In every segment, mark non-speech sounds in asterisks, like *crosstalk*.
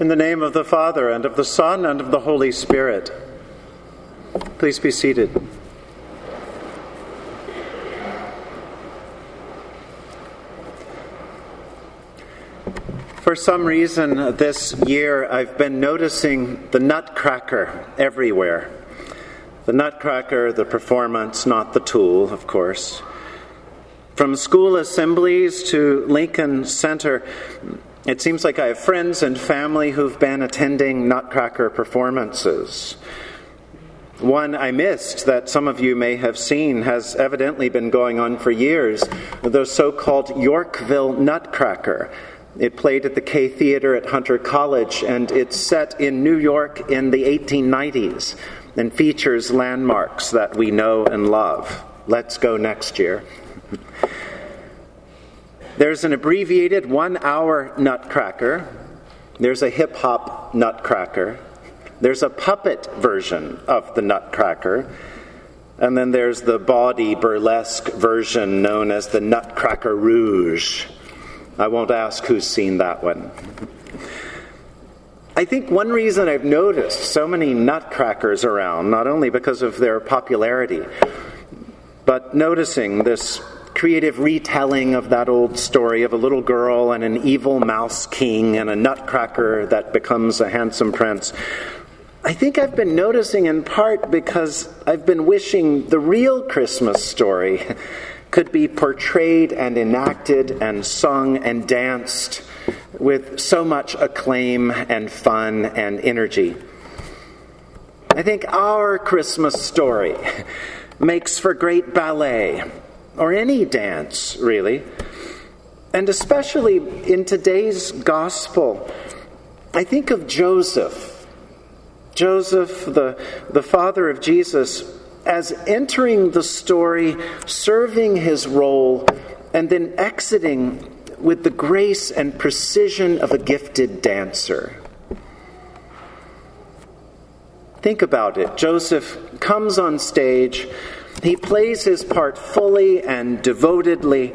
In the name of the Father, and of the Son, and of the Holy Spirit. Please be seated. For some reason this year, I've been noticing the nutcracker everywhere. The nutcracker, the performance, not the tool, of course. From school assemblies to Lincoln Center, it seems like I have friends and family who've been attending Nutcracker performances. One I missed that some of you may have seen has evidently been going on for years, the so called Yorkville Nutcracker. It played at the Kaye Theater at Hunter College, and it's set in New York in the 1890s and features landmarks that we know and love. Let's go next year. There's an abbreviated one hour nutcracker. There's a hip hop nutcracker. There's a puppet version of the nutcracker. And then there's the bawdy burlesque version known as the Nutcracker Rouge. I won't ask who's seen that one. I think one reason I've noticed so many nutcrackers around, not only because of their popularity, but noticing this creative retelling of that old story of a little girl and an evil mouse king and a nutcracker that becomes a handsome prince. I think I've been noticing in part because I've been wishing the real Christmas story could be portrayed and enacted and sung and danced with so much acclaim and fun and energy. I think our Christmas story makes for great ballet or any dance, really. And especially in today's gospel, I think of Joseph. Joseph, the, the father of Jesus, as entering the story, serving his role, and then exiting with the grace and precision of a gifted dancer. Think about it. Joseph comes on stage he plays his part fully and devotedly,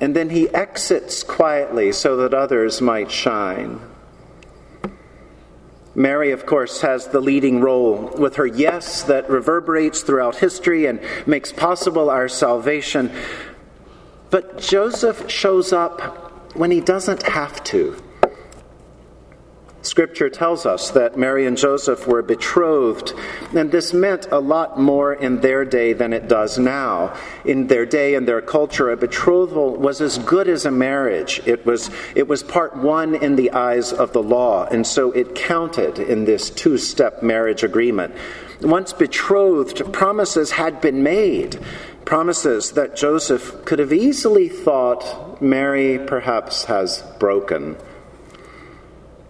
and then he exits quietly so that others might shine. Mary, of course, has the leading role with her yes that reverberates throughout history and makes possible our salvation. But Joseph shows up when he doesn't have to. Scripture tells us that Mary and Joseph were betrothed, and this meant a lot more in their day than it does now. In their day and their culture, a betrothal was as good as a marriage. It was, it was part one in the eyes of the law, and so it counted in this two step marriage agreement. Once betrothed, promises had been made, promises that Joseph could have easily thought Mary perhaps has broken.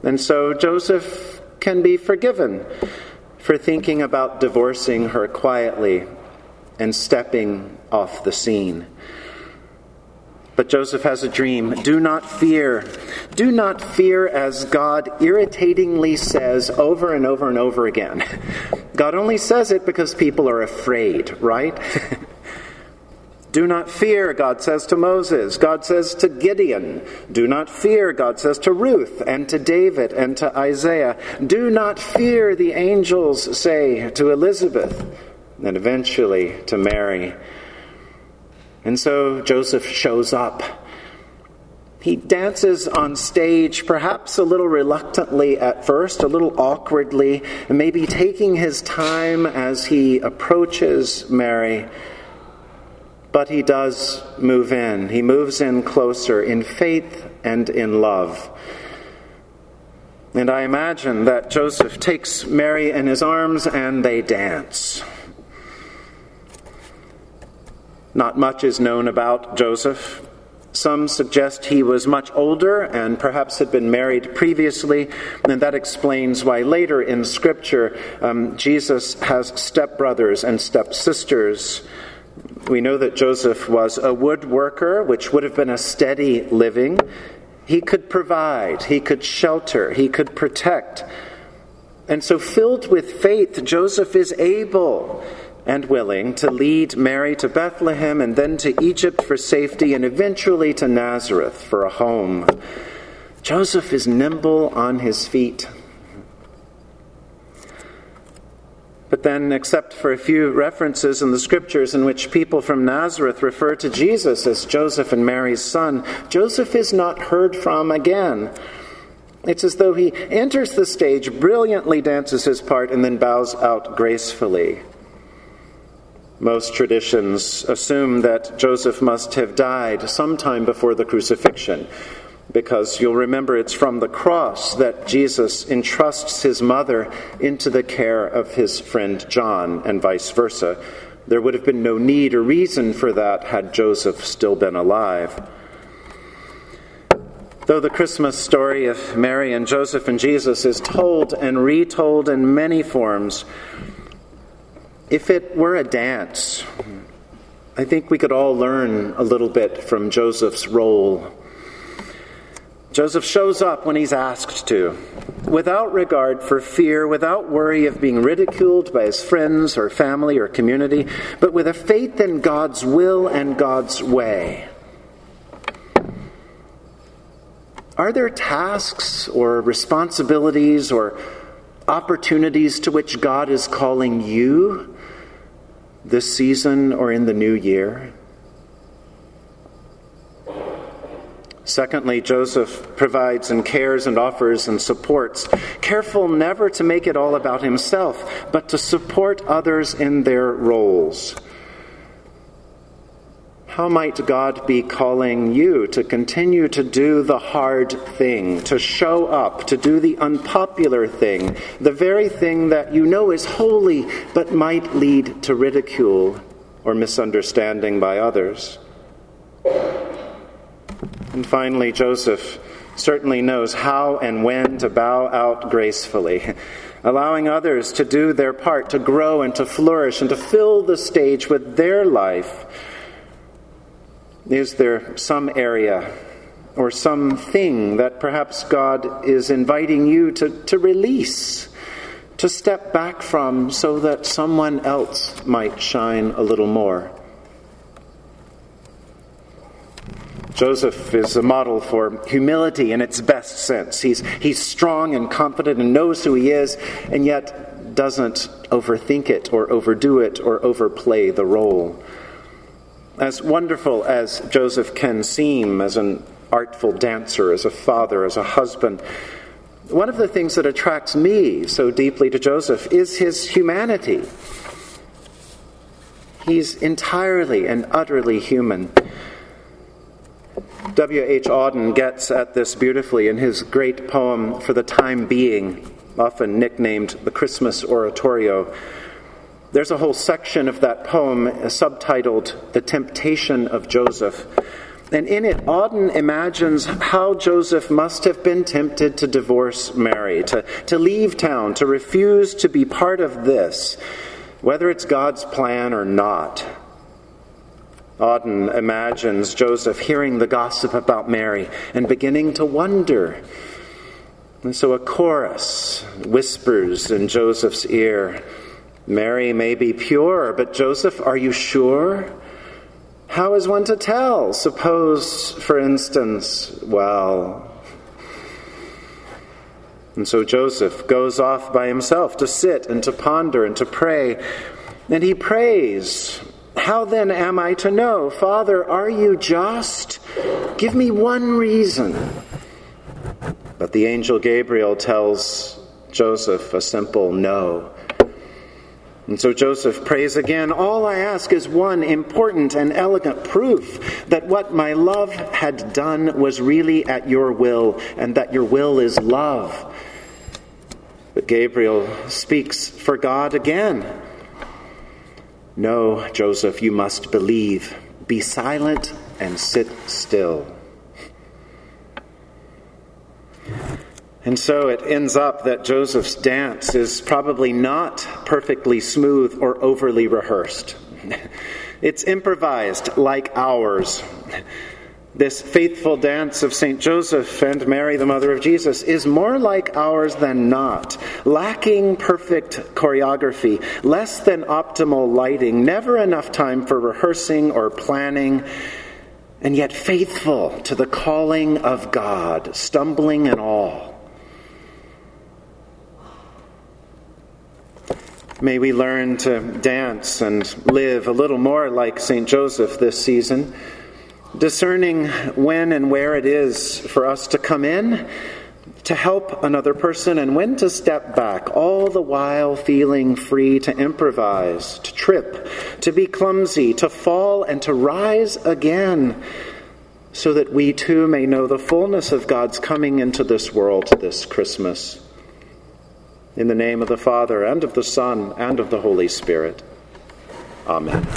And so Joseph can be forgiven for thinking about divorcing her quietly and stepping off the scene. But Joseph has a dream. Do not fear. Do not fear, as God irritatingly says over and over and over again. *laughs* God only says it because people are afraid, right? *laughs* Do not fear, God says to Moses. God says to Gideon. Do not fear, God says to Ruth and to David and to Isaiah. Do not fear, the angels say to Elizabeth and eventually to Mary. And so Joseph shows up. He dances on stage, perhaps a little reluctantly at first, a little awkwardly, maybe taking his time as he approaches Mary. But he does move in. He moves in closer in faith and in love. And I imagine that Joseph takes Mary in his arms and they dance. Not much is known about Joseph. Some suggest he was much older and perhaps had been married previously, and that explains why later in Scripture um, Jesus has stepbrothers and stepsisters we know that Joseph was a woodworker, which would have been a steady living. He could provide, he could shelter, he could protect. And so, filled with faith, Joseph is able and willing to lead Mary to Bethlehem and then to Egypt for safety and eventually to Nazareth for a home. Joseph is nimble on his feet. But then, except for a few references in the scriptures in which people from Nazareth refer to Jesus as Joseph and Mary's son, Joseph is not heard from again. It's as though he enters the stage, brilliantly dances his part, and then bows out gracefully. Most traditions assume that Joseph must have died sometime before the crucifixion, because you'll remember it's from the cross that Jesus entrusts his mother into the care of his friend John, and vice versa. There would have been no need or reason for that had Joseph still been alive. Though the Christmas story of Mary and Joseph and Jesus is told and retold in many forms, if it were a dance, I think we could all learn a little bit from Joseph's role Joseph shows up when he's asked to, without regard for fear, without worry of being ridiculed by his friends or family or community, but with a faith in God's will and God's way. Are there tasks or responsibilities or opportunities to which God is calling you this season or in the new year? Secondly, Joseph provides and cares and offers and supports, careful never to make it all about himself, but to support others in their roles. How might God be calling you to continue to do the hard thing, to show up, to do the unpopular thing, the very thing that you know is holy but might lead to ridicule or misunderstanding by others? And finally, Joseph certainly knows how and when to bow out gracefully, *laughs* allowing others to do their part, to grow and to flourish and to fill the stage with their life. Is there some area or some thing that perhaps God is inviting you to, to release, to step back from, so that someone else might shine a little more? Joseph is a model for humility in its best sense. He's, he's strong and confident and knows who he is, and yet doesn't overthink it or overdo it or overplay the role. As wonderful as Joseph can seem as an artful dancer, as a father, as a husband, one of the things that attracts me so deeply to Joseph is his humanity. He's entirely and utterly human. W.H. Auden gets at this beautifully in his great poem, For the Time Being, often nicknamed the Christmas Oratorio. There's a whole section of that poem subtitled The Temptation of Joseph. And in it, Auden imagines how Joseph must have been tempted to divorce Mary, to, to leave town, to refuse to be part of this, whether it's God's plan or not. Auden imagines Joseph hearing the gossip about Mary and beginning to wonder. And so a chorus whispers in Joseph's ear Mary may be pure, but Joseph, are you sure? How is one to tell? Suppose, for instance, well. And so Joseph goes off by himself to sit and to ponder and to pray. And he prays how then am I to know? Father, are you just? Give me one reason. But the angel Gabriel tells Joseph a simple no. And so Joseph prays again All I ask is one important and elegant proof that what my love had done was really at your will, and that your will is love. But Gabriel speaks for God again. No, Joseph, you must believe. Be silent and sit still. And so it ends up that Joseph's dance is probably not perfectly smooth or overly rehearsed. *laughs* It's improvised like ours. This faithful dance of St. Joseph and Mary, the mother of Jesus, is more like ours than not, lacking perfect choreography, less than optimal lighting, never enough time for rehearsing or planning. and yet faithful to the calling of God, stumbling and all. May we learn to dance and live a little more like St. Joseph this season, discerning when and where it is for us to come in to help another person and when to step back, all the while feeling free to improvise, to trip, to be clumsy, to fall, and to rise again, so that we too may know the fullness of God's coming into this world this Christmas. In the name of the Father, and of the Son, and of the Holy Spirit. Amen.